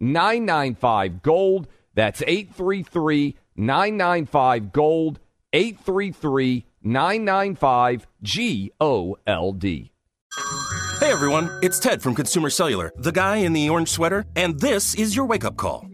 995 Gold. That's 833 995 Gold. 833 995 G O L D. Hey everyone, it's Ted from Consumer Cellular, the guy in the orange sweater, and this is your wake up call.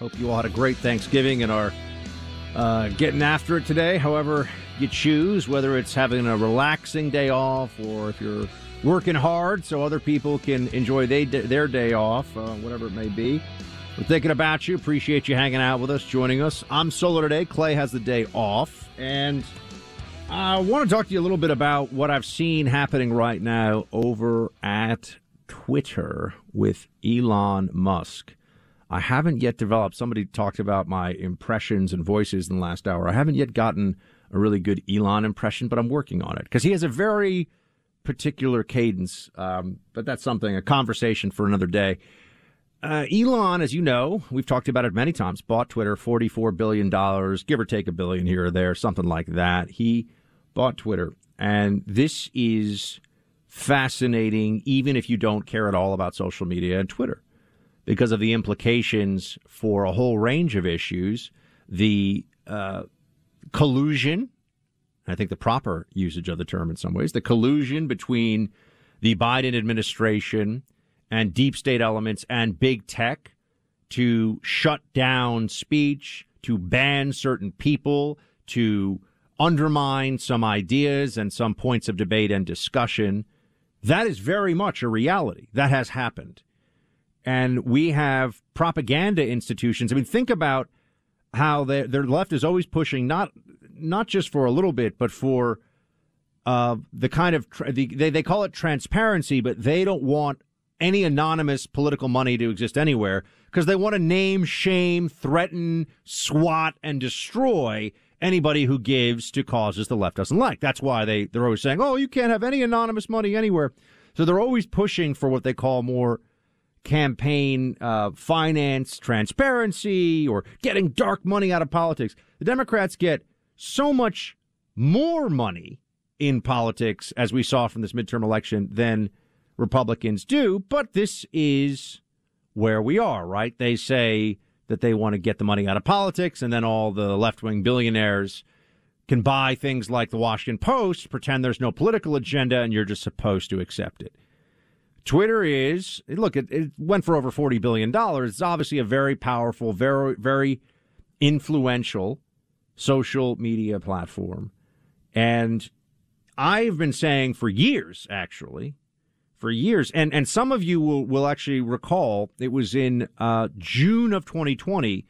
Hope you all had a great Thanksgiving and are uh, getting after it today. However, you choose, whether it's having a relaxing day off or if you're working hard so other people can enjoy they, their day off, uh, whatever it may be. We're thinking about you. Appreciate you hanging out with us, joining us. I'm solo today. Clay has the day off. And I want to talk to you a little bit about what I've seen happening right now over at Twitter with Elon Musk. I haven't yet developed. Somebody talked about my impressions and voices in the last hour. I haven't yet gotten a really good Elon impression, but I'm working on it because he has a very particular cadence. Um, but that's something, a conversation for another day. Uh, Elon, as you know, we've talked about it many times, bought Twitter $44 billion, give or take a billion here or there, something like that. He bought Twitter. And this is fascinating, even if you don't care at all about social media and Twitter because of the implications for a whole range of issues. The uh, collusion, I think the proper usage of the term in some ways, the collusion between the Biden administration and deep state elements and big tech to shut down speech, to ban certain people, to undermine some ideas and some points of debate and discussion. That is very much a reality. That has happened and we have propaganda institutions. I mean, think about how their their left is always pushing not not just for a little bit, but for uh, the kind of tra- the, they they call it transparency, but they don't want any anonymous political money to exist anywhere because they want to name, shame, threaten, swat, and destroy anybody who gives to causes the left doesn't like. That's why they they're always saying, "Oh, you can't have any anonymous money anywhere." So they're always pushing for what they call more campaign uh, finance transparency or getting dark money out of politics. The Democrats get so much more money in politics, as we saw from this midterm election, than Republicans do. But this is where we are, right? They say that they want to get the money out of politics, and then all the left wing billionaires can buy things like the Washington Post, pretend there's no political agenda, and you're just supposed to accept it. Twitter is look. It, it went for over forty billion dollars. It's obviously a very powerful, very very influential social media platform, and I've been saying for years, actually, for years, and and some of you will will actually recall it was in uh, June of 2020.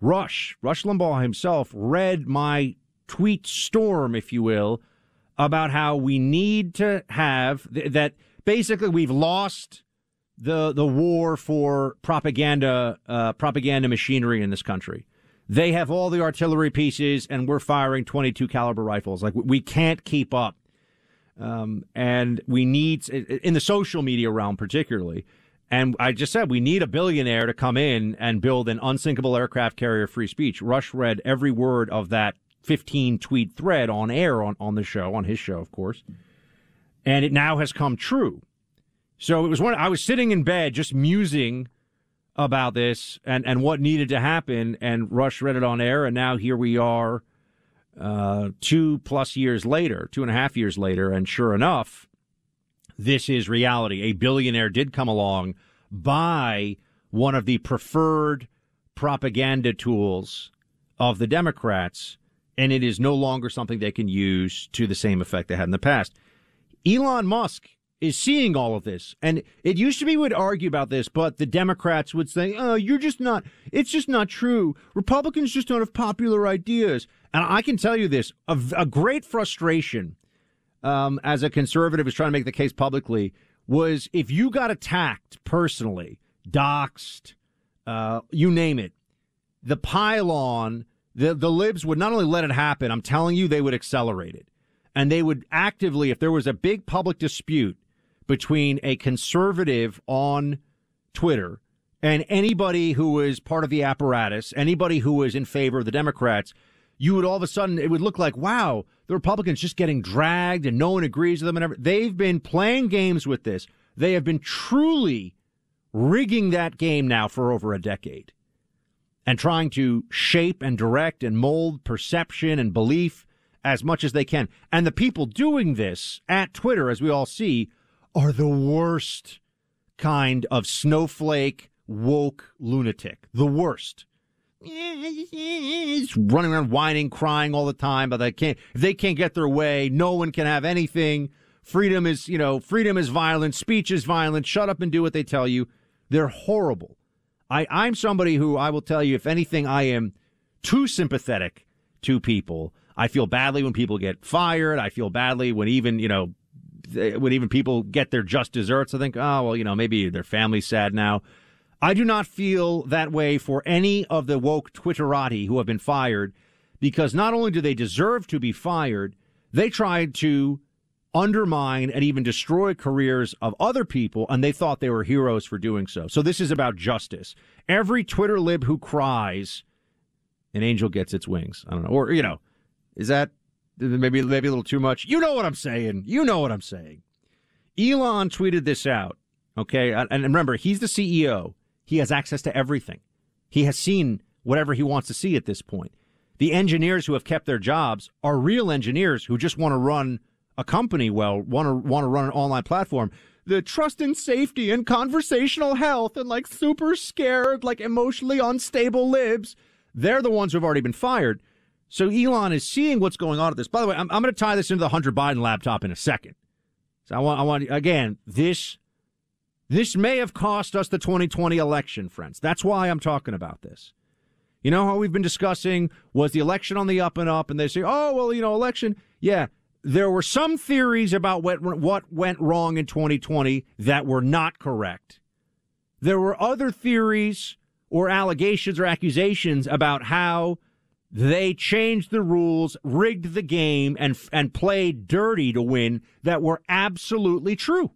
Rush Rush Limbaugh himself read my tweet storm, if you will, about how we need to have th- that basically we've lost the the war for propaganda uh, propaganda machinery in this country. They have all the artillery pieces, and we're firing 22 caliber rifles. Like we can't keep up. Um, and we need, in the social media realm particularly, and I just said we need a billionaire to come in and build an unsinkable aircraft carrier free speech. Rush read every word of that 15 tweet thread on air on, on the show, on his show, of course. And it now has come true. So it was when I was sitting in bed just musing about this and, and what needed to happen, and Rush read it on air, and now here we are uh, two plus years later, two and a half years later, and sure enough, this is reality. A billionaire did come along, buy one of the preferred propaganda tools of the Democrats, and it is no longer something they can use to the same effect they had in the past. Elon Musk is seeing all of this. And it used to be we would argue about this, but the Democrats would say, oh, you're just not, it's just not true. Republicans just don't have popular ideas. And I can tell you this a, a great frustration um, as a conservative is trying to make the case publicly was if you got attacked personally, doxxed, uh, you name it, the pylon, the, the libs would not only let it happen, I'm telling you, they would accelerate it. And they would actively, if there was a big public dispute, between a conservative on Twitter and anybody who was part of the apparatus, anybody who was in favor of the Democrats, you would all of a sudden, it would look like, wow, the Republicans just getting dragged and no one agrees with them. And everything. they've been playing games with this. They have been truly rigging that game now for over a decade and trying to shape and direct and mold perception and belief as much as they can. And the people doing this at Twitter, as we all see, are the worst kind of snowflake woke lunatic. The worst. He's running around whining, crying all the time, but they can't if they can't get their way, no one can have anything. Freedom is, you know, freedom is violent, speech is violent, shut up and do what they tell you. They're horrible. I, I'm somebody who I will tell you, if anything, I am too sympathetic to people. I feel badly when people get fired. I feel badly when even, you know, when even people get their just desserts, I think, oh, well, you know, maybe their family's sad now. I do not feel that way for any of the woke Twitterati who have been fired because not only do they deserve to be fired, they tried to undermine and even destroy careers of other people, and they thought they were heroes for doing so. So this is about justice. Every Twitter lib who cries, an angel gets its wings. I don't know. Or, you know, is that maybe maybe a little too much. You know what I'm saying. You know what I'm saying. Elon tweeted this out. Okay, and remember, he's the CEO. He has access to everything. He has seen whatever he wants to see at this point. The engineers who have kept their jobs are real engineers who just want to run a company well, want to want to run an online platform. The trust and safety and conversational health and like super scared, like emotionally unstable libs, they're the ones who've already been fired. So Elon is seeing what's going on at this. By the way, I'm, I'm going to tie this into the Hunter Biden laptop in a second. So I want, I want again this. This may have cost us the 2020 election, friends. That's why I'm talking about this. You know how we've been discussing was the election on the up and up, and they say, oh well, you know, election. Yeah, there were some theories about what what went wrong in 2020 that were not correct. There were other theories or allegations or accusations about how they changed the rules, rigged the game, and and played dirty to win that were absolutely true.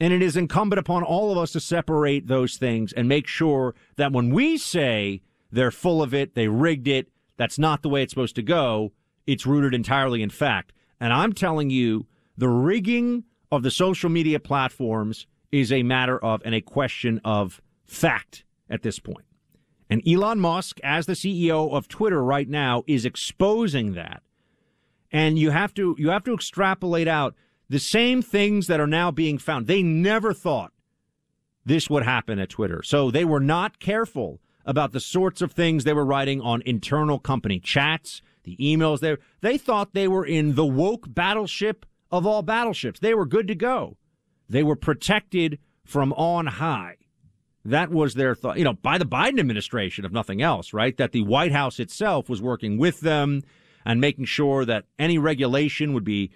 And it is incumbent upon all of us to separate those things and make sure that when we say they're full of it, they rigged it, that's not the way it's supposed to go, it's rooted entirely in fact. And I'm telling you, the rigging of the social media platforms is a matter of and a question of fact at this point. And Elon Musk, as the CEO of Twitter right now, is exposing that. And you have to you have to extrapolate out the same things that are now being found. They never thought this would happen at Twitter. So they were not careful about the sorts of things they were writing on internal company chats, the emails there. They thought they were in the woke battleship of all battleships. They were good to go. They were protected from on high. That was their thought, you know, by the Biden administration, if nothing else, right? That the White House itself was working with them and making sure that any regulation would be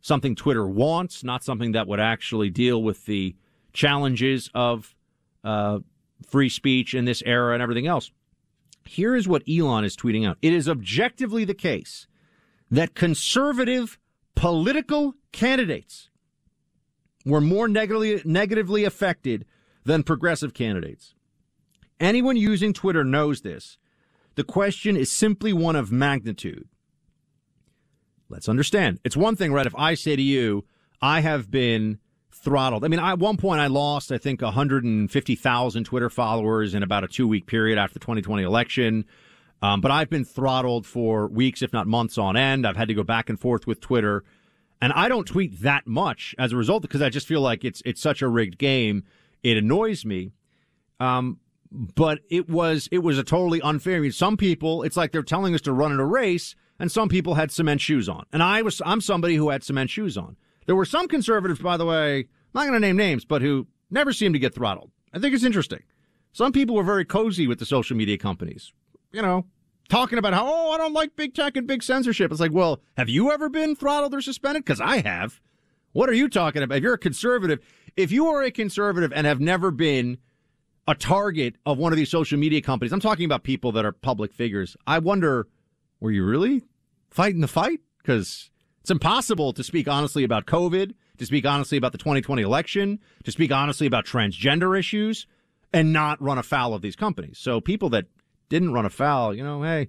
something Twitter wants, not something that would actually deal with the challenges of uh, free speech in this era and everything else. Here is what Elon is tweeting out. It is objectively the case that conservative political candidates were more negatively, negatively affected than progressive candidates. Anyone using Twitter knows this. The question is simply one of magnitude. Let's understand. It's one thing, right? If I say to you, I have been throttled. I mean, at one point I lost, I think, 150,000 Twitter followers in about a two week period after the 2020 election. Um, but I've been throttled for weeks, if not months on end. I've had to go back and forth with Twitter. And I don't tweet that much as a result because I just feel like it's it's such a rigged game. It annoys me. Um, but it was it was a totally unfair. I mean, some people, it's like they're telling us to run in a race, and some people had cement shoes on. And I was I'm somebody who had cement shoes on. There were some conservatives, by the way, I'm not going to name names, but who never seemed to get throttled. I think it's interesting. Some people were very cozy with the social media companies. You know, talking about how, oh, I don't like big tech and big censorship. It's like, well, have you ever been throttled or suspended? Because I have. What are you talking about? If you're a conservative, if you are a conservative and have never been a target of one of these social media companies, I'm talking about people that are public figures. I wonder, were you really fighting the fight? Because it's impossible to speak honestly about COVID, to speak honestly about the 2020 election, to speak honestly about transgender issues, and not run afoul of these companies. So people that didn't run afoul, you know, hey,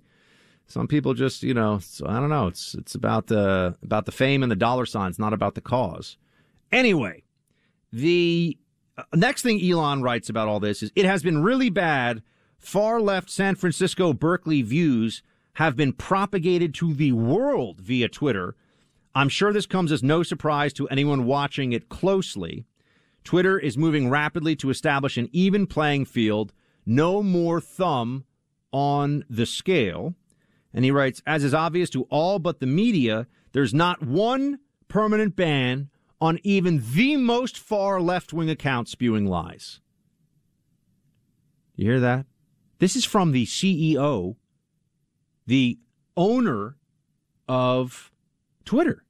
some people just, you know, so I don't know. It's it's about the about the fame and the dollar signs, not about the cause. Anyway, the uh, next thing Elon writes about all this is it has been really bad. Far left San Francisco Berkeley views have been propagated to the world via Twitter I'm sure this comes as no surprise to anyone watching it closely. Twitter is moving rapidly to establish an even playing field, no more thumb on the scale. And he writes, as is obvious to all but the media, there's not one permanent ban on even the most far left wing account spewing lies. You hear that? This is from the CEO, the owner of Twitter.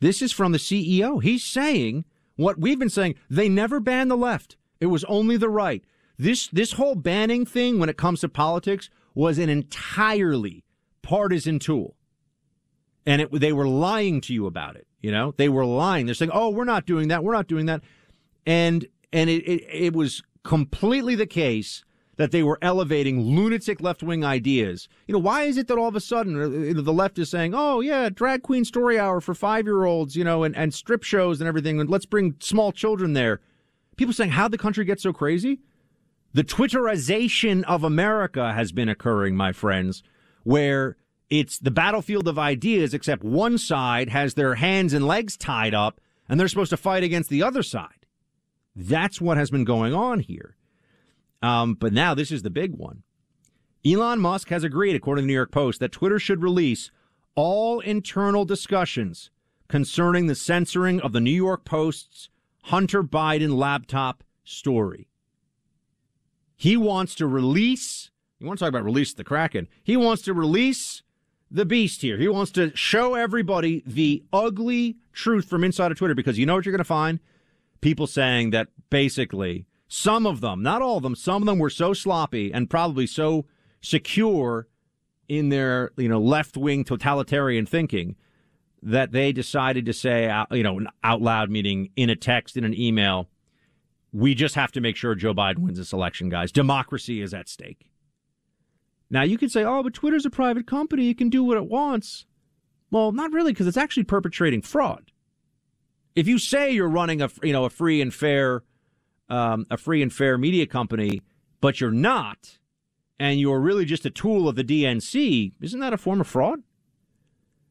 This is from the CEO. He's saying what we've been saying. They never banned the left. It was only the right. This this whole banning thing when it comes to politics was an entirely partisan tool. And it, they were lying to you about it. You know, they were lying. They're saying, "Oh, we're not doing that. We're not doing that," and and it, it, it was completely the case that they were elevating lunatic left wing ideas. You know, why is it that all of a sudden uh, the left is saying, oh, yeah, drag queen story hour for five year olds, you know, and, and strip shows and everything, and let's bring small children there? People saying, how'd the country get so crazy? The Twitterization of America has been occurring, my friends, where it's the battlefield of ideas, except one side has their hands and legs tied up and they're supposed to fight against the other side. That's what has been going on here. Um, but now this is the big one. Elon Musk has agreed, according to the New York Post, that Twitter should release all internal discussions concerning the censoring of the New York Post's Hunter Biden laptop story. He wants to release, you want to talk about release the Kraken. He wants to release the beast here. He wants to show everybody the ugly truth from inside of Twitter because you know what you're going to find? People saying that basically some of them, not all of them, some of them were so sloppy and probably so secure in their, you know, left-wing totalitarian thinking that they decided to say, you know, out loud, meaning in a text, in an email, we just have to make sure Joe Biden wins this election, guys. Democracy is at stake. Now, you could say, oh, but Twitter's a private company. It can do what it wants. Well, not really, because it's actually perpetrating fraud. If you say you're running a, you know, a free and fair um, a free and fair media company, but you're not, and you're really just a tool of the DNC, isn't that a form of fraud?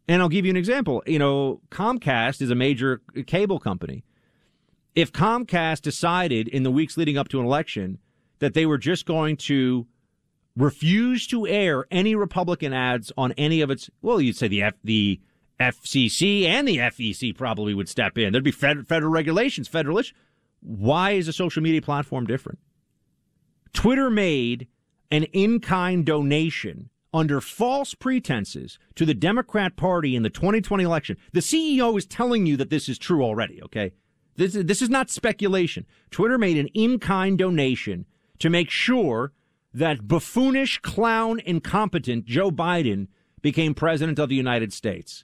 And I'll give you an example. You know, Comcast is a major cable company. If Comcast decided in the weeks leading up to an election that they were just going to refuse to air any Republican ads on any of its, well, you'd say the F, the FCC and the FEC probably would step in. There'd be federal, federal regulations, federal. Why is a social media platform different? Twitter made an in kind donation under false pretenses to the Democrat Party in the 2020 election. The CEO is telling you that this is true already, okay? This this is not speculation. Twitter made an in kind donation to make sure that buffoonish, clown, incompetent Joe Biden became president of the United States.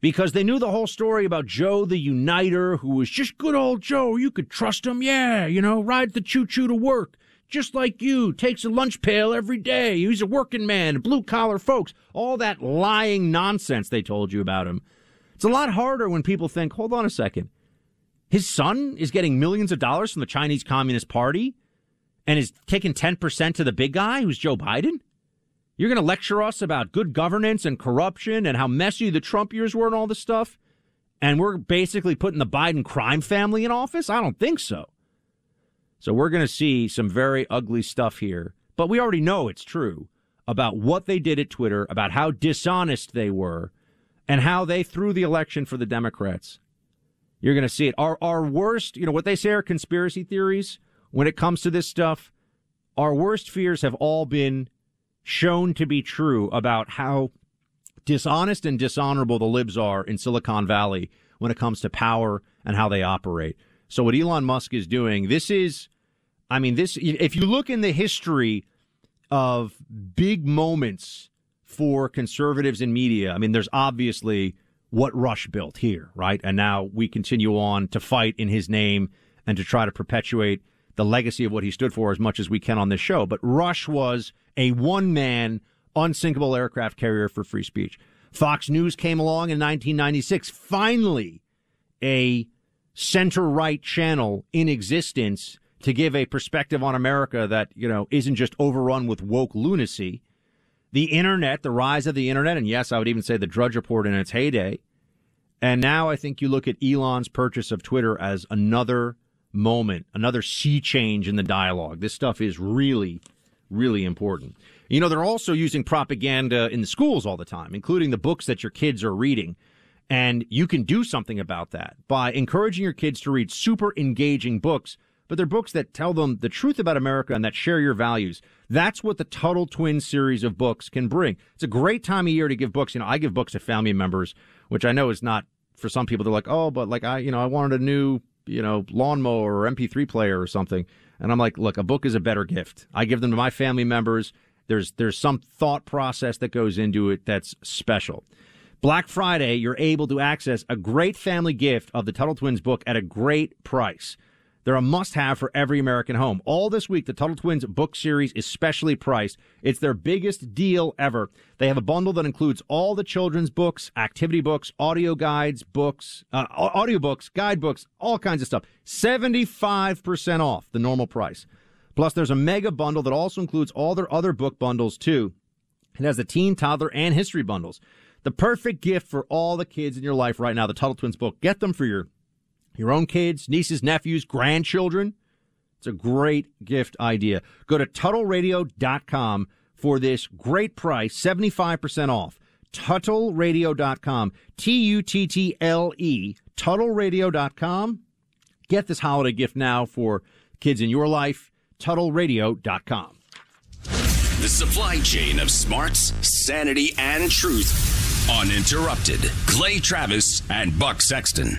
because they knew the whole story about Joe the Uniter, who was just good old Joe. You could trust him. Yeah, you know, ride the choo choo to work. Just like you, takes a lunch pail every day. He's a working man, blue collar folks. All that lying nonsense they told you about him. It's a lot harder when people think, hold on a second. His son is getting millions of dollars from the Chinese Communist Party and is taking 10% to the big guy who's Joe Biden? You're going to lecture us about good governance and corruption and how messy the Trump years were and all this stuff? And we're basically putting the Biden crime family in office? I don't think so. So we're going to see some very ugly stuff here. But we already know it's true about what they did at Twitter, about how dishonest they were, and how they threw the election for the Democrats. You're going to see it. Our, our worst, you know, what they say are conspiracy theories when it comes to this stuff, our worst fears have all been shown to be true about how dishonest and dishonorable the libs are in Silicon Valley when it comes to power and how they operate. So what Elon Musk is doing, this is, I mean, this, if you look in the history of big moments for conservatives in media, I mean, there's obviously what Rush built here, right? And now we continue on to fight in his name and to try to perpetuate the legacy of what he stood for as much as we can on this show. But Rush was a one man, unsinkable aircraft carrier for free speech. Fox News came along in 1996, finally a center right channel in existence to give a perspective on America that, you know, isn't just overrun with woke lunacy. The internet, the rise of the internet, and yes, I would even say the Drudge Report in its heyday. And now I think you look at Elon's purchase of Twitter as another moment, another sea change in the dialogue. This stuff is really, really important. You know, they're also using propaganda in the schools all the time, including the books that your kids are reading. And you can do something about that by encouraging your kids to read super engaging books, but they're books that tell them the truth about America and that share your values. That's what the Tuttle Twin series of books can bring. It's a great time of year to give books. You know, I give books to family members, which I know is not for some people. They're like, oh, but like I, you know, I wanted a new you know, lawnmower or MP3 player or something. And I'm like, look, a book is a better gift. I give them to my family members. There's there's some thought process that goes into it that's special. Black Friday, you're able to access a great family gift of the Tuttle Twins book at a great price. They're a must have for every American home. All this week, the Tuttle Twins book series is specially priced. It's their biggest deal ever. They have a bundle that includes all the children's books, activity books, audio guides, books, uh, audiobooks, guidebooks, all kinds of stuff. 75% off the normal price. Plus, there's a mega bundle that also includes all their other book bundles, too. It has the teen, toddler, and history bundles. The perfect gift for all the kids in your life right now, the Tuttle Twins book. Get them for your your own kids, nieces, nephews, grandchildren. It's a great gift idea. Go to TuttleRadio.com for this great price, 75% off. TuttleRadio.com. T U T T L E. TuttleRadio.com. Get this holiday gift now for kids in your life. TuttleRadio.com. The supply chain of smarts, sanity, and truth. Uninterrupted. Clay Travis and Buck Sexton.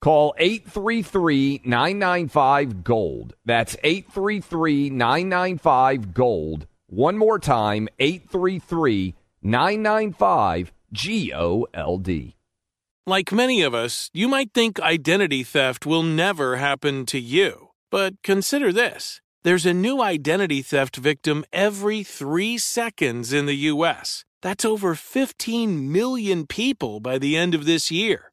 Call 833 995 Gold. That's 833 995 Gold. One more time 833 995 G O L D. Like many of us, you might think identity theft will never happen to you. But consider this There's a new identity theft victim every three seconds in the U.S. That's over 15 million people by the end of this year,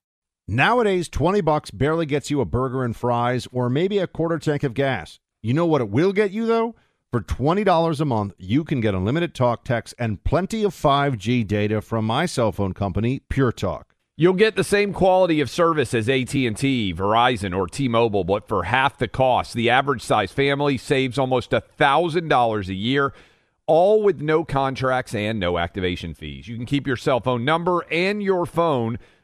Nowadays, 20 bucks barely gets you a burger and fries or maybe a quarter tank of gas. You know what it will get you, though? For $20 a month, you can get unlimited talk, text, and plenty of 5G data from my cell phone company, Pure Talk. You'll get the same quality of service as AT&T, Verizon, or T-Mobile, but for half the cost. The average size family saves almost $1,000 a year, all with no contracts and no activation fees. You can keep your cell phone number and your phone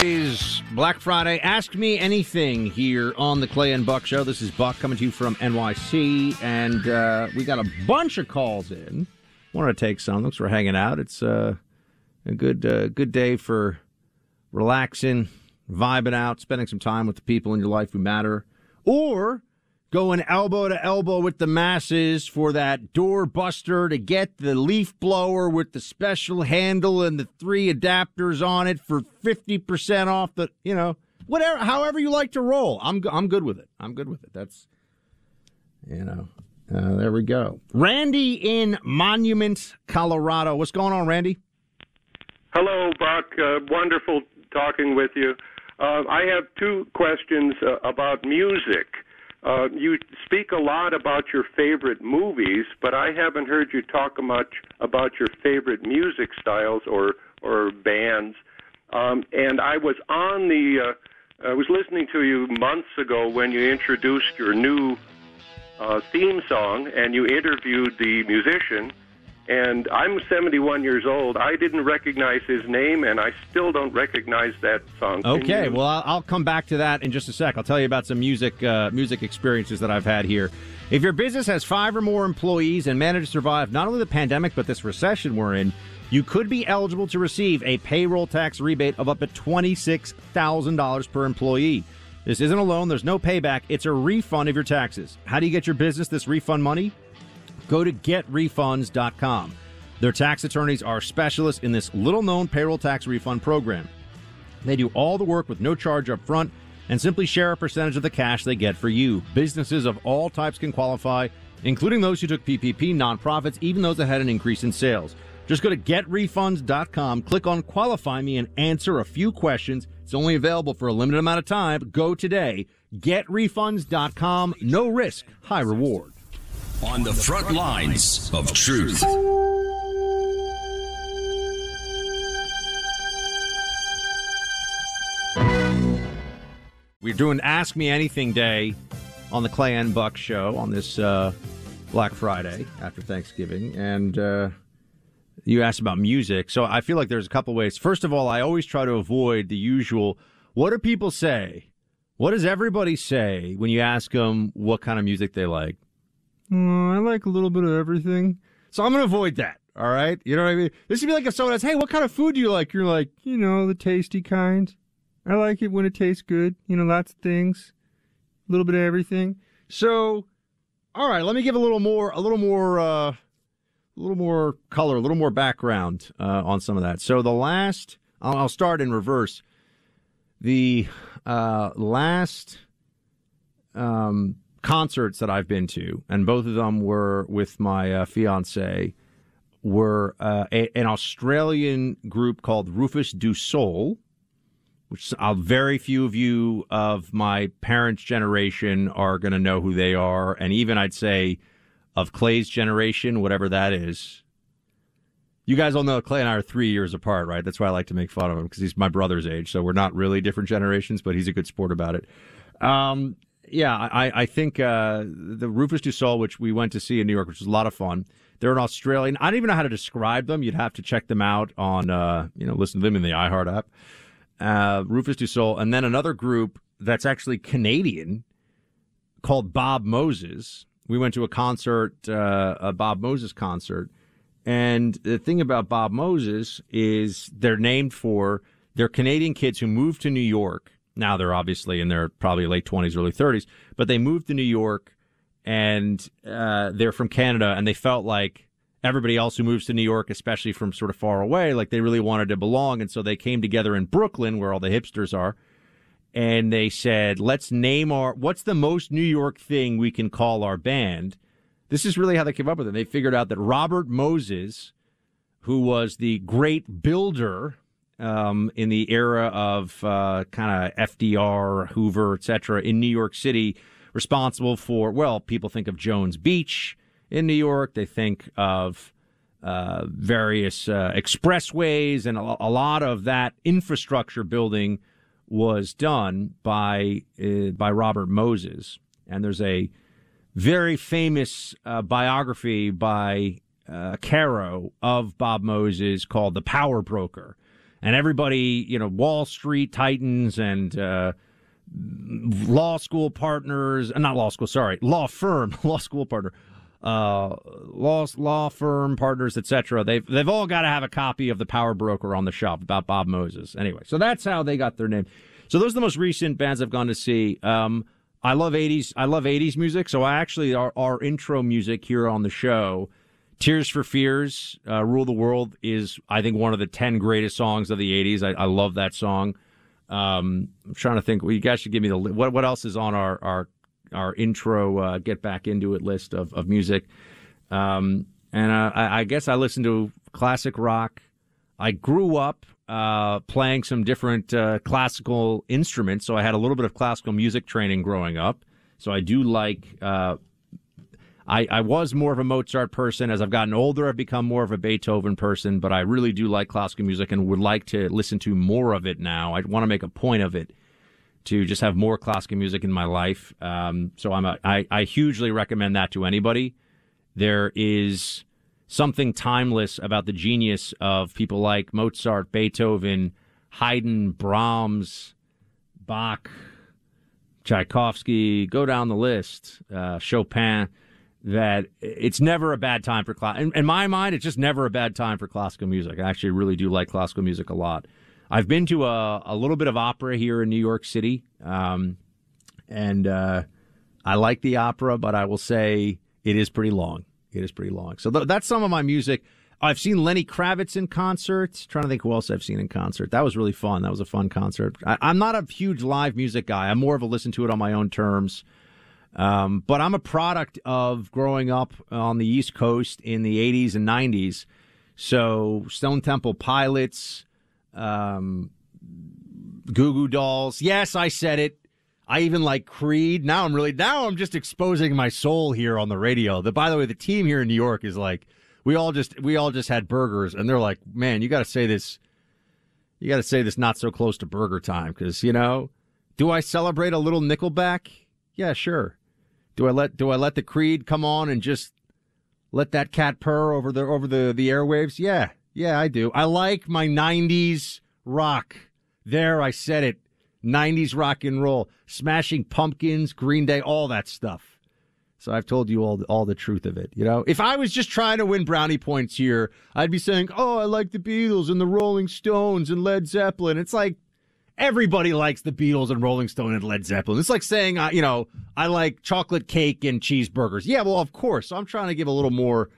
Is Black Friday. Ask me anything here on the Clay and Buck Show. This is Buck coming to you from NYC, and uh, we got a bunch of calls in. Wanted to take some. Thanks for hanging out. It's uh, a good uh, good day for relaxing, vibing out, spending some time with the people in your life who matter, or going elbow to elbow with the masses for that door buster to get the leaf blower with the special handle and the three adapters on it for 50% off the, you know, whatever, however you like to roll. I'm, I'm good with it. I'm good with it. That's, you know, uh, there we go. Randy in Monument, Colorado. What's going on, Randy? Hello, Buck. Uh, wonderful talking with you. Uh, I have two questions uh, about music. Uh, you speak a lot about your favorite movies, but I haven't heard you talk much about your favorite music styles or or bands. Um, and I was on the, uh, I was listening to you months ago when you introduced your new uh, theme song, and you interviewed the musician. And I'm 71 years old. I didn't recognize his name, and I still don't recognize that song. Can Okay, you- well, I'll, I'll come back to that in just a sec. I'll tell you about some music uh, music experiences that I've had here. If your business has five or more employees and managed to survive not only the pandemic but this recession we're in, you could be eligible to receive a payroll tax rebate of up to twenty six thousand dollars per employee. This isn't a loan. There's no payback. It's a refund of your taxes. How do you get your business this refund money? Go to getrefunds.com. Their tax attorneys are specialists in this little known payroll tax refund program. They do all the work with no charge up front and simply share a percentage of the cash they get for you. Businesses of all types can qualify, including those who took PPP, nonprofits, even those that had an increase in sales. Just go to getrefunds.com, click on qualify me, and answer a few questions. It's only available for a limited amount of time. Go today. Getrefunds.com. No risk, high reward. On the front lines of truth. We're doing Ask Me Anything Day on the Clay and Buck show on this uh, Black Friday after Thanksgiving. And uh, you asked about music. So I feel like there's a couple ways. First of all, I always try to avoid the usual what do people say? What does everybody say when you ask them what kind of music they like? "Mm, I like a little bit of everything. So I'm going to avoid that. All right. You know what I mean? This would be like if someone asks, Hey, what kind of food do you like? You're like, you know, the tasty kind. I like it when it tastes good. You know, lots of things, a little bit of everything. So, all right, let me give a little more, a little more, uh, a little more color, a little more background uh, on some of that. So the last, I'll, I'll start in reverse. The uh, last um, concerts that I've been to, and both of them were with my uh, fiance, were uh, a, an Australian group called Rufus Du Sol, which uh, very few of you of my parents' generation are going to know who they are, and even I'd say of Clay's generation, whatever that is. You guys all know Clay and I are three years apart, right? That's why I like to make fun of him because he's my brother's age, so we're not really different generations, but he's a good sport about it. Um, yeah, I, I think uh, the Rufus Du Sol, which we went to see in New York, which was a lot of fun. They're an Australian. I don't even know how to describe them. You'd have to check them out on, uh, you know, listen to them in the iHeart app. Uh, Rufus Du Sol, and then another group that's actually Canadian called Bob Moses we went to a concert, uh, a Bob Moses concert. And the thing about Bob Moses is they're named for they're Canadian kids who moved to New York. Now they're obviously in their probably late 20s, early 30s, but they moved to New York and uh, they're from Canada and they felt like everybody else who moves to New York, especially from sort of far away, like they really wanted to belong. And so they came together in Brooklyn, where all the hipsters are and they said, let's name our, what's the most New York thing we can call our band? This is really how they came up with it. They figured out that Robert Moses, who was the great builder um, in the era of uh, kind of FDR, Hoover, etc., in New York City, responsible for, well, people think of Jones Beach in New York. They think of uh, various uh, expressways and a, a lot of that infrastructure building was done by uh, by Robert Moses, and there's a very famous uh, biography by uh, Caro of Bob Moses called "The Power Broker," and everybody, you know, Wall Street titans and uh, law school partners, uh, not law school, sorry, law firm, law school partner, uh, law law firm partners, etc. They've they've all got to have a copy of the Power Broker on the shelf about Bob Moses. Anyway, so that's how they got their name. So those are the most recent bands I've gone to see. Um, I love '80s. I love '80s music. So I actually our, our intro music here on the show. Tears for Fears, uh, Rule the World is, I think, one of the 10 greatest songs of the 80s. I, I love that song. Um, I'm trying to think. Well, you guys should give me the what. What else is on our our our intro? Uh, get back into it list of of music. Um, and uh, I, I, guess I listen to classic rock. I grew up uh, playing some different uh, classical instruments, so I had a little bit of classical music training growing up. So I do like. I, I was more of a Mozart person. As I've gotten older, I've become more of a Beethoven person, but I really do like classical music and would like to listen to more of it now. I want to make a point of it to just have more classical music in my life. Um, so I'm a, I, I hugely recommend that to anybody. There is something timeless about the genius of people like Mozart, Beethoven, Haydn, Brahms, Bach, Tchaikovsky, go down the list, uh, Chopin that it's never a bad time for class. In, in, my mind, it's just never a bad time for classical music. I actually really do like classical music a lot. I've been to a, a little bit of opera here in New York City, um, and uh, I like the opera, but I will say it is pretty long. It is pretty long. So th- that's some of my music. I've seen Lenny Kravitz in concert. Trying to think who else I've seen in concert. That was really fun. That was a fun concert. I- I'm not a huge live music guy. I'm more of a listen to it on my own terms. Um, but I'm a product of growing up on the East Coast in the 80s and 90s. So Stone Temple Pilots, um, Goo Goo Dolls. Yes, I said it. I even like Creed. Now I'm really now I'm just exposing my soul here on the radio. The by the way, the team here in New York is like we all just we all just had burgers and they're like, "Man, you got to say this you got to say this not so close to burger time cuz you know, do I celebrate a little Nickelback? Yeah, sure. Do I let do I let the Creed come on and just let that cat purr over the over the the airwaves? Yeah. Yeah, I do. I like my 90s rock. There, I said it. 90s rock and roll, Smashing Pumpkins, Green Day, all that stuff. So I've told you all all the truth of it. You know, if I was just trying to win brownie points here, I'd be saying, "Oh, I like the Beatles and the Rolling Stones and Led Zeppelin." It's like everybody likes the Beatles and Rolling Stone and Led Zeppelin. It's like saying, uh, you know, I like chocolate cake and cheeseburgers. Yeah, well, of course. So I'm trying to give a little more,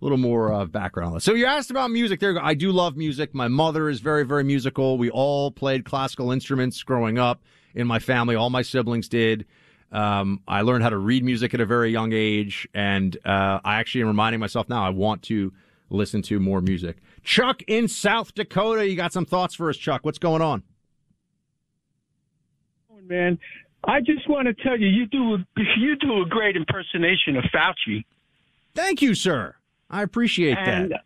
little more uh, background on this. So you asked about music. There, I do love music. My mother is very, very musical. We all played classical instruments growing up in my family. All my siblings did. Um, I learned how to read music at a very young age, and uh, I actually am reminding myself now I want to listen to more music. Chuck in South Dakota, you got some thoughts for us, Chuck? What's going on? Man, I just want to tell you, you do a, you do a great impersonation of Fauci. Thank you, sir. I appreciate and that.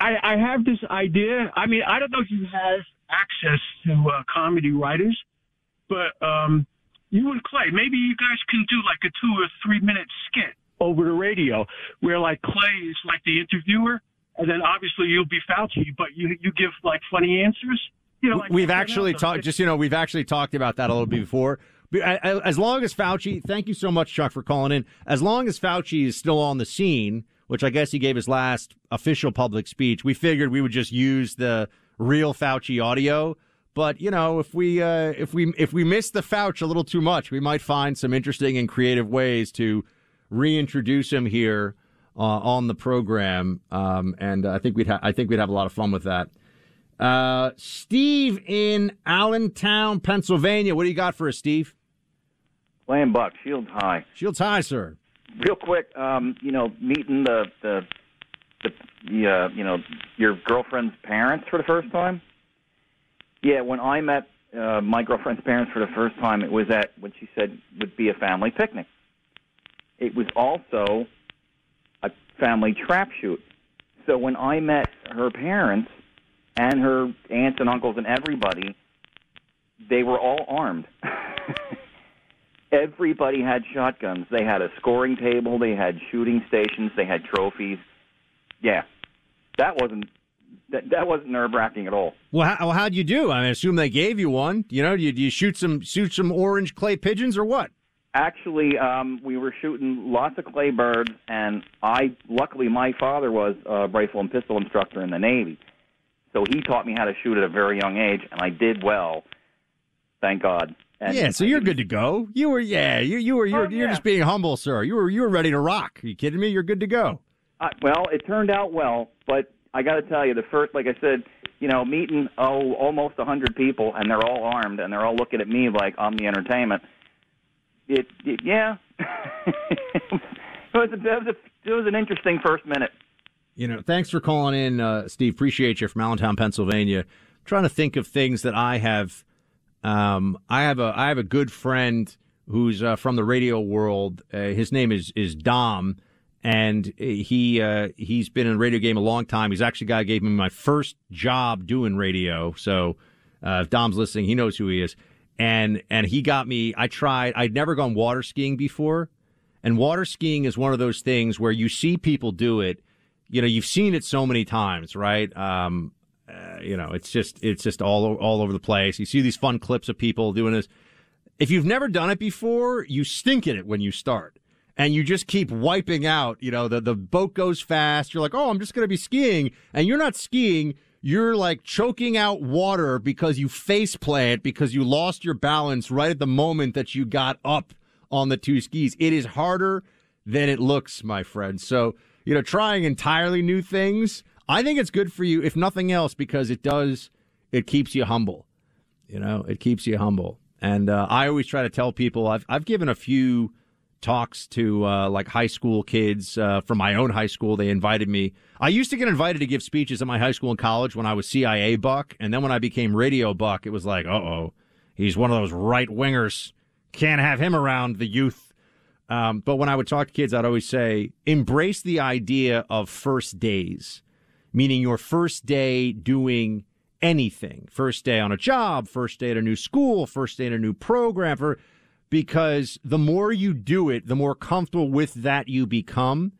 I, I have this idea. I mean, I don't know if you have access to uh, comedy writers, but um, you and Clay, maybe you guys can do like a two or three minute skit over the radio where like Clay is like the interviewer, and then obviously you'll be Fauci, but you you give like funny answers. You know, like we've actually talked. Just you know, we've actually talked about that a little bit before. As long as Fauci, thank you so much, Chuck, for calling in. As long as Fauci is still on the scene, which I guess he gave his last official public speech, we figured we would just use the real Fauci audio. But you know, if we uh, if we if we miss the Fauci a little too much, we might find some interesting and creative ways to reintroduce him here uh, on the program. Um, and I think we'd ha- I think we'd have a lot of fun with that. Uh, Steve in Allentown, Pennsylvania. What do you got for us, Steve? Playing Buck, Shields High. Shields High, sir. Real quick, um, you know, meeting the the the, the uh, you know your girlfriend's parents for the first time. Yeah, when I met uh, my girlfriend's parents for the first time, it was at what she said would be a family picnic. It was also a family trap shoot. So when I met her parents and her aunts and uncles and everybody, they were all armed. everybody had shotguns. They had a scoring table, they had shooting stations, they had trophies. Yeah, that wasn't that, that wasn't nerve wracking at all. Well, how, how'd you do? I mean, assume they gave you one. You know, do you, do you shoot some shoot some orange clay pigeons or what? Actually, um, we were shooting lots of clay birds, and I luckily my father was a rifle and pistol instructor in the Navy, so he taught me how to shoot at a very young age, and I did well. Thank God. And yeah, so you're good to go. You were, yeah, you you were you're, Oh, you're just being humble, sir. You were you were ready to rock. Are you kidding me? You're good to go. Uh, well, it turned out well, but I got to tell you, the first, like I said, you know, meeting oh almost a hundred people, and they're all armed, and they're all looking at me like I'm the entertainment. It, it yeah, it was a, it was a, it was an interesting first minute. You know, thanks for calling in, uh, Steve. Appreciate you from Allentown, Pennsylvania. trying to think of things that I have. Um, I have a I have a good friend who's uh, from the radio world. Uh, his name is is Dom, and he uh, he's been in the radio game a long time. He's actually the guy gave me my first job doing radio. So uh, if Dom's listening, he knows who he is. And and he got me. I tried. I'd never gone water skiing before, and water skiing is one of those things where you see people do it. You know, you've seen it so many times, right? Um, uh, you know, it's just it's just all all over the place. You see these fun clips of people doing this. If you've never done it before, you stink at it when you start, and you just keep wiping out. You know, the the boat goes fast. You're like, oh, I'm just going to be skiing, and you're not skiing. You're like choking out water because you face plant because you lost your balance right at the moment that you got up on the two skis. It is harder than it looks, my friend. So, you know, trying entirely new things, I think it's good for you, if nothing else, because it does, it keeps you humble. You know, it keeps you humble. And uh, I always try to tell people, I've, I've given a few talks to uh, like high school kids uh, from my own high school. They invited me. I used to get invited to give speeches at my high school and college when I was CIA buck. And then when I became radio buck, it was like, uh oh, he's one of those right wingers. Can't have him around the youth. Um, but when I would talk to kids, I'd always say, embrace the idea of first days, meaning your first day doing anything. First day on a job, first day at a new school, first day in a new program. For, because the more you do it, the more comfortable with that you become.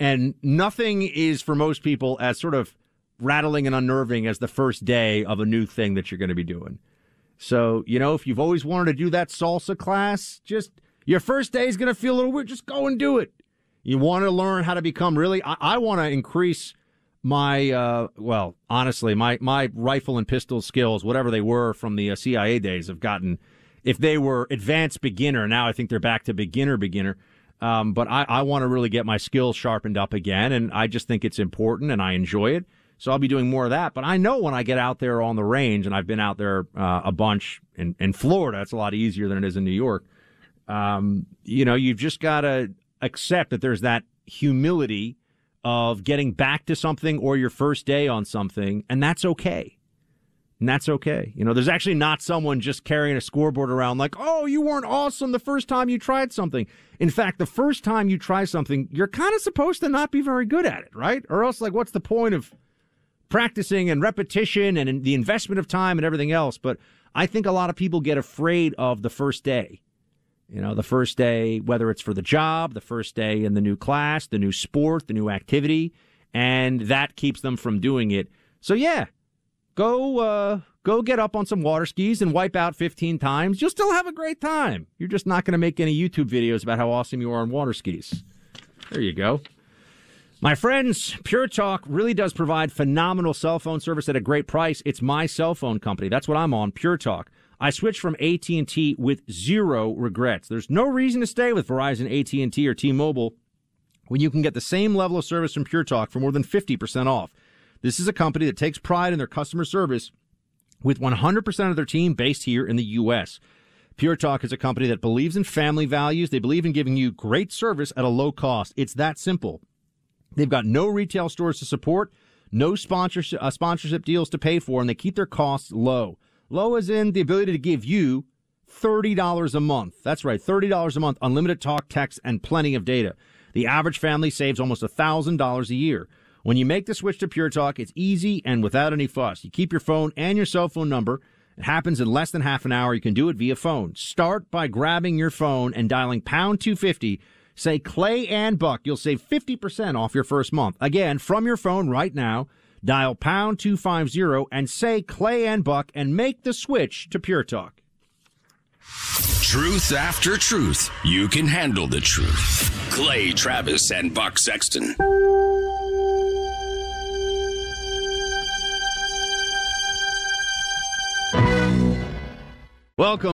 And nothing is for most people as sort of rattling and unnerving as the first day of a new thing that you're going to be doing. So, you know, if you've always wanted to do that salsa class, just your first day is going to feel a little weird. Just go and do it. You want to learn how to become really, I, I want to increase my, uh, well, honestly, my, my rifle and pistol skills, whatever they were from the uh, CIA days, have gotten, if they were advanced beginner, now I think they're back to beginner beginner. Um, but I, I want to really get my skills sharpened up again, and I just think it's important, and I enjoy it. So I'll be doing more of that. But I know when I get out there on the range, and I've been out there uh, a bunch in, in Florida, it's a lot easier than it is in New York. Um, you know, you've just got to accept that there's that humility of getting back to something or your first day on something, and that's okay. And that's okay. You know, there's actually not someone just carrying a scoreboard around like, oh, you weren't awesome the first time you tried something. In fact, the first time you try something, you're kind of supposed to not be very good at it, right? Or else, like, what's the point of practicing and repetition and the investment of time and everything else? But I think a lot of people get afraid of the first day. You know, the first day, whether it's for the job, the first day in the new class, the new sport, the new activity, and that keeps them from doing it. So, yeah, go uh, go get up on some water skis and wipe out 15 times. You'll still have a great time. You're just not going to make any YouTube videos about how awesome you are on water skis. There you go. My friends, Pure Talk really does provide phenomenal cell phone service at a great price. It's my cell phone company. That's what I'm on, Pure Talk. I switched from AT&T with zero regrets. There's no reason to stay with Verizon, AT&T, or T-Mobile when you can get the same level of service from Pure Talk for more than 50% off. This is a company that takes pride in their customer service with 100% of their team based here in the U.S. Pure Talk is a company that believes in family values. They believe in giving you great service at a low cost. It's that simple. They've got no retail stores to support, no sponsorship, uh, sponsorship deals to pay for, and they keep their costs low. Low as in the ability to give you $30 a month. That's right, $30 a month, unlimited talk, text, and plenty of data. The average family saves almost $1,000 a year. When you make the switch to Pure Talk, it's easy and without any fuss. You keep your phone and your cell phone number. It happens in less than half an hour. You can do it via phone. Start by grabbing your phone and dialing pound 250. Say Clay and Buck. You'll save 50% off your first month. Again, from your phone right now. Dial pound 250 and say Clay and Buck and make the switch to Pure Talk. Truth after truth. You can handle the truth. Clay Travis and Buck Sexton. Welcome.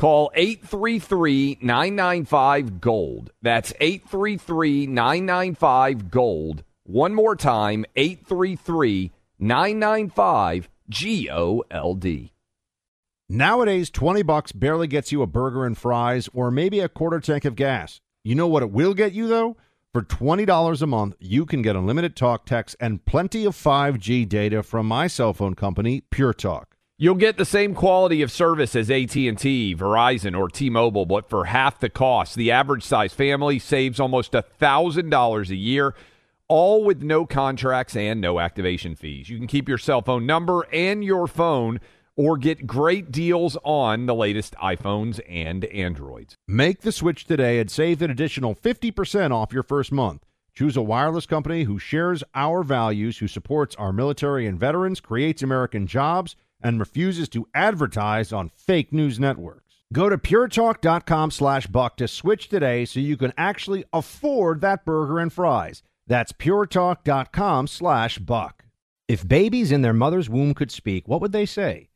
Call 833 995 Gold. That's 833 995 Gold. One more time 833 995 G O L D. Nowadays, 20 bucks barely gets you a burger and fries or maybe a quarter tank of gas. You know what it will get you, though? For $20 a month, you can get unlimited talk, text, and plenty of 5G data from my cell phone company, Pure Talk. You'll get the same quality of service as AT&T, Verizon, or T-Mobile, but for half the cost. The average size family saves almost $1,000 a year, all with no contracts and no activation fees. You can keep your cell phone number and your phone or get great deals on the latest iPhones and Androids. Make the switch today and save an additional 50% off your first month. Choose a wireless company who shares our values, who supports our military and veterans, creates American jobs, and refuses to advertise on fake news networks. Go to puretalk.com slash buck to switch today so you can actually afford that burger and fries. That's puretalk.com slash buck. If babies in their mother's womb could speak, what would they say?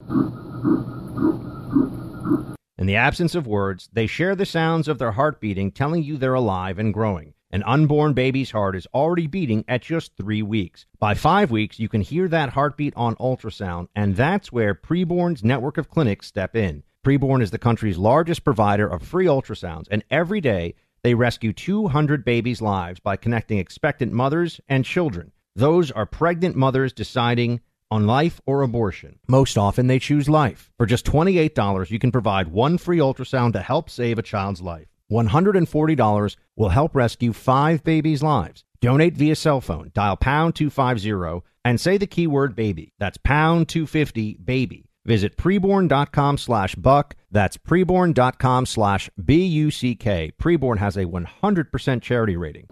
In the absence of words, they share the sounds of their heart beating, telling you they're alive and growing. An unborn baby's heart is already beating at just three weeks. By five weeks, you can hear that heartbeat on ultrasound, and that's where Preborn's network of clinics step in. Preborn is the country's largest provider of free ultrasounds, and every day They rescue 200 babies' lives by connecting expectant mothers and children. Those are pregnant mothers deciding on life or abortion. Most often, they choose life. For just $28, you can provide one free ultrasound to help save a child's life. $140 will help rescue five babies' lives. Donate via cell phone. Dial pound 250 and say the keyword baby. That's pound 250 baby. Visit preborn.com slash buck. That's preborn.com slash B U C K. Preborn has a 100% charity rating.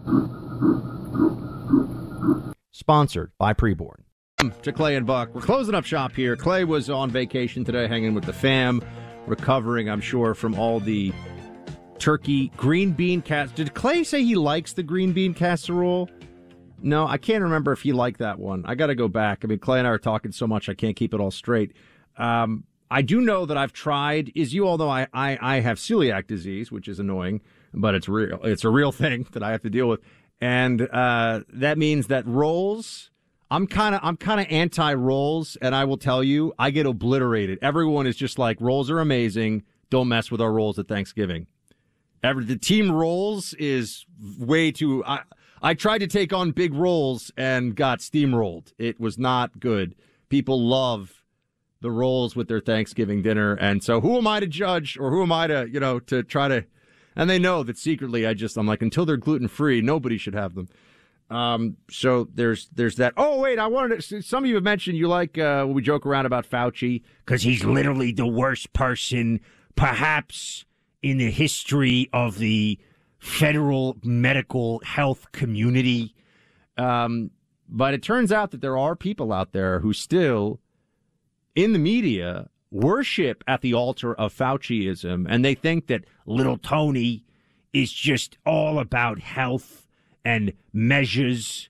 Sponsored by Preborn. To Clay and Buck. We're closing up shop here. Clay was on vacation today, hanging with the fam, recovering, I'm sure, from all the turkey green bean cast. Did Clay say he likes the green bean casserole? No, I can't remember if he liked that one. I got to go back. I mean, Clay and I are talking so much, I can't keep it all straight. Um, I do know that I've tried. Is you know I, I I have celiac disease, which is annoying, but it's real. It's a real thing that I have to deal with, and uh, that means that rolls. I'm kind of I'm kind of anti rolls, and I will tell you, I get obliterated. Everyone is just like rolls are amazing. Don't mess with our rolls at Thanksgiving. Every the team rolls is way too. I I tried to take on big rolls and got steamrolled. It was not good. People love the rolls with their Thanksgiving dinner. And so who am I to judge or who am I to, you know, to try to, and they know that secretly I just, I'm like, until they're gluten free, nobody should have them. Um, so there's, there's that. Oh, wait, I wanted to, some of you have mentioned you like, uh, we joke around about Fauci because he's literally the worst person, perhaps in the history of the federal medical health community. Um, but it turns out that there are people out there who still in the media worship at the altar of Fauciism, and they think that little Tony is just all about health and measures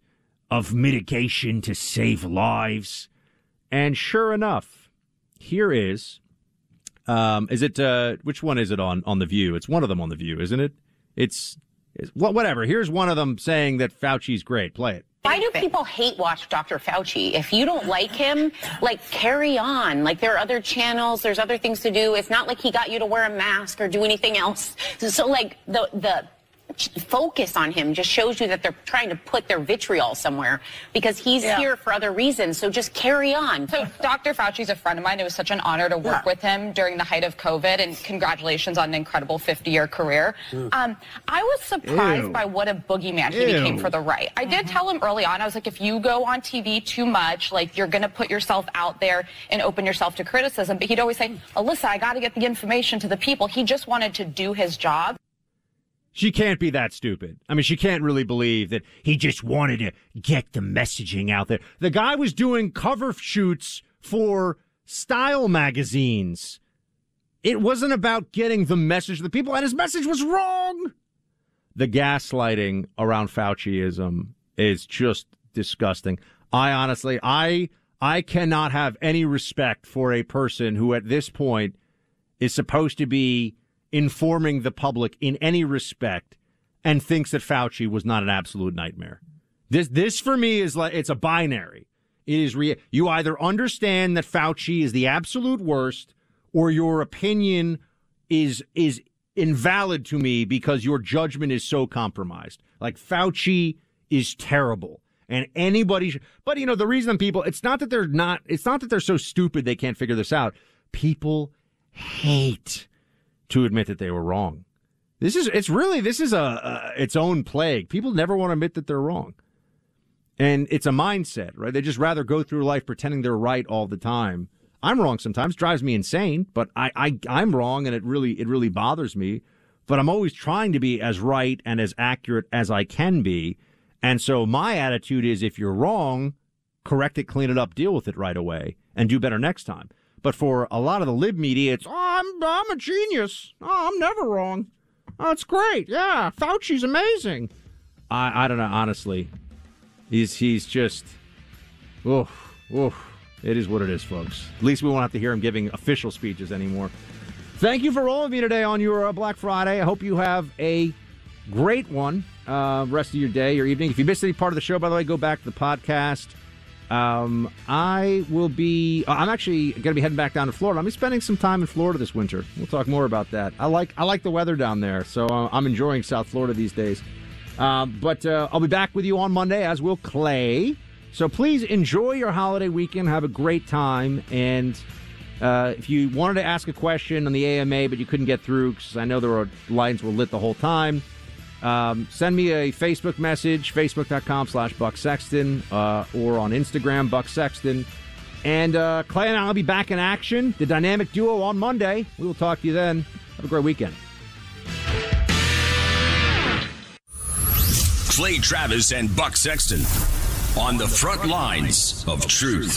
of mitigation to save lives. And sure enough, here is um, is it uh, which one is it on on the View? It's one of them on the View, isn't it? It's, it's whatever. Here's one of them saying that Fauci's great. Play it. Why do people hate watch Dr. Fauci? If you don't like him, like carry on. Like there are other channels, there's other things to do. It's not like he got you to wear a mask or do anything else. So like the the focus on him just shows you that they're trying to put their vitriol somewhere because he's Yeah. here for other reasons. So just carry on. So Dr. Fauci's a friend of mine. It was such an honor to work with him during the height of COVID, and congratulations on an incredible 50-year career. Um, I was surprised Ew. by what a boogeyman he Ew. became for the right. I did tell him early on. I was like, if you go on TV too much, like you're going to put yourself out there and open yourself to criticism. But he'd always say, Alyssa, I got to get the information to the people. He just wanted to do his job. She can't be that stupid. I mean, she can't really believe that he just wanted to get the messaging out there. The guy was doing cover shoots for style magazines. It wasn't about getting the message to the people, and his message was wrong. The gaslighting around Fauciism is just disgusting. I honestly, I, I cannot have any respect for a person who at this point is supposed to be informing the public in any respect and thinks that Fauci was not an absolute nightmare. This this for me is like it's a binary. It is re- you either understand that Fauci is the absolute worst or your opinion is is invalid to me because your judgment is so compromised. Like Fauci is terrible. And anybody, sh- but you know, the reason people, it's not that they're not, it's not that they're so stupid they can't figure this out. People hate to admit that they were wrong. This is it's really this is a, a its own plague. People never want to admit that they're wrong. And it's a mindset, right? They just rather go through life pretending they're right all the time. I'm wrong sometimes, drives me insane, but I, I I'm wrong and it really it really bothers me. But I'm always trying to be as right and as accurate as I can be. And so my attitude is if you're wrong, correct it, clean it up, deal with it right away, and do better next time. But for a lot of the lib media, it's, oh, I'm, I'm a genius. Oh, I'm never wrong. Oh, it's great. Yeah, Fauci's amazing. I, I don't know, honestly. He's, he's just, oof, oof. It is what it is, folks. At least we won't have to hear him giving official speeches anymore. Thank you for rolling with me today on your uh, Black Friday. I hope you have a great one uh, rest of your day, your evening. If you missed any part of the show, by the way, go back to the podcast. Um, I will be. I'm actually going to be heading back down to Florida. I'm spending some time in Florida this winter. We'll talk more about that. I like I like the weather down there, so uh, I'm enjoying South Florida these days. Uh, but uh, I'll be back with you on Monday, as will Clay. So please enjoy your holiday weekend. Have a great time. And uh, if you wanted to ask a question on the AMA, but you couldn't get through because I know were lines were lit the whole time, um, send me a Facebook message, facebook.com slash Buck Sexton, uh, or on Instagram, Buck Sexton. And uh, Clay and I will be back in action, the dynamic duo on Monday. We will talk to you then. Have a great weekend. Clay Travis and Buck Sexton on the front lines of truth.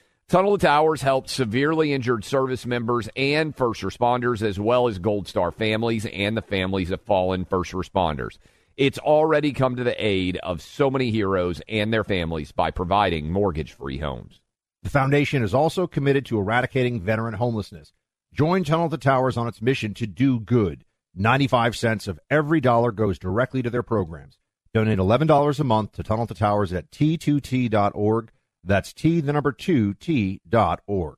Tunnel to Towers helped severely injured service members and first responders, as well as Gold Star families and the families of fallen first responders. It's already come to the aid of so many heroes and their families by providing mortgage free homes. The foundation is also committed to eradicating veteran homelessness. Join Tunnel to Towers on its mission to do good. 95 cents of every dollar goes directly to their programs. Donate $11 a month to Tunnel to Towers at t2t.org. That's T, the number two, T dot org.